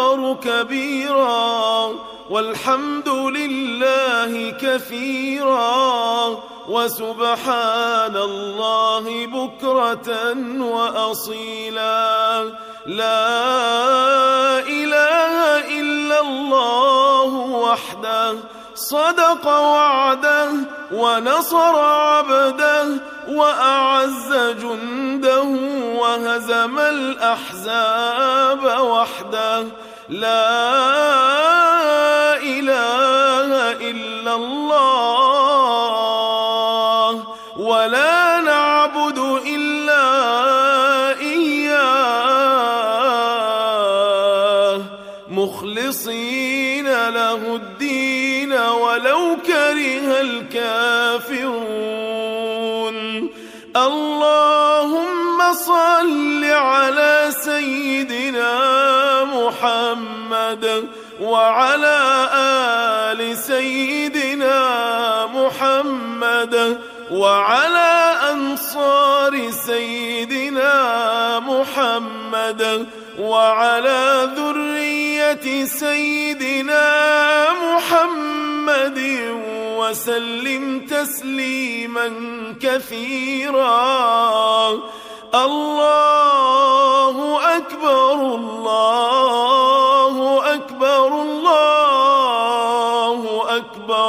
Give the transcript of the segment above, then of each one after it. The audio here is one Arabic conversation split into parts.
أكبر كبيرا والحمد لله كثيرا وسبحان الله بكرة وأصيلا. لا إله إلا الله وحده صدق وعده ونصر عبده وأعز جنده وهزم الأحزاب وحده. لا إله إلا الله ولا نعبد إلا إياه. مخلصين له الدين ولو كره الكافرون. اللهم صل على محمد وعلى آل سيدنا محمد وعلى أنصار سيدنا محمد وعلى ذرية سيدنا محمد وسلم تسليما كثيرا. الله أكبر الله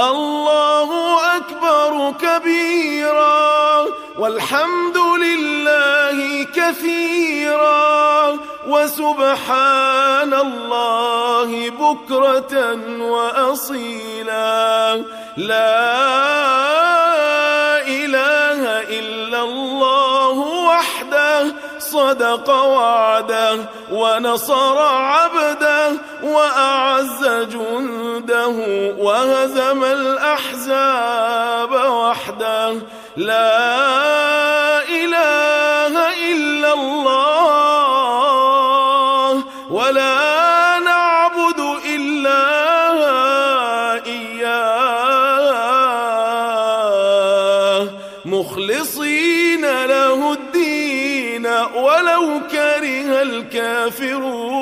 الله أكبر كبيرا والحمد لله كثيرا وسبحان الله بكرة وأصيلا. لا صدق وعده ونصر عبده وأعز جنده وهزم الأحزاب وحده. لا إله إلا الله ولا نعبد إلا إياه. مخلصين له الدين ولو كره الكافرون.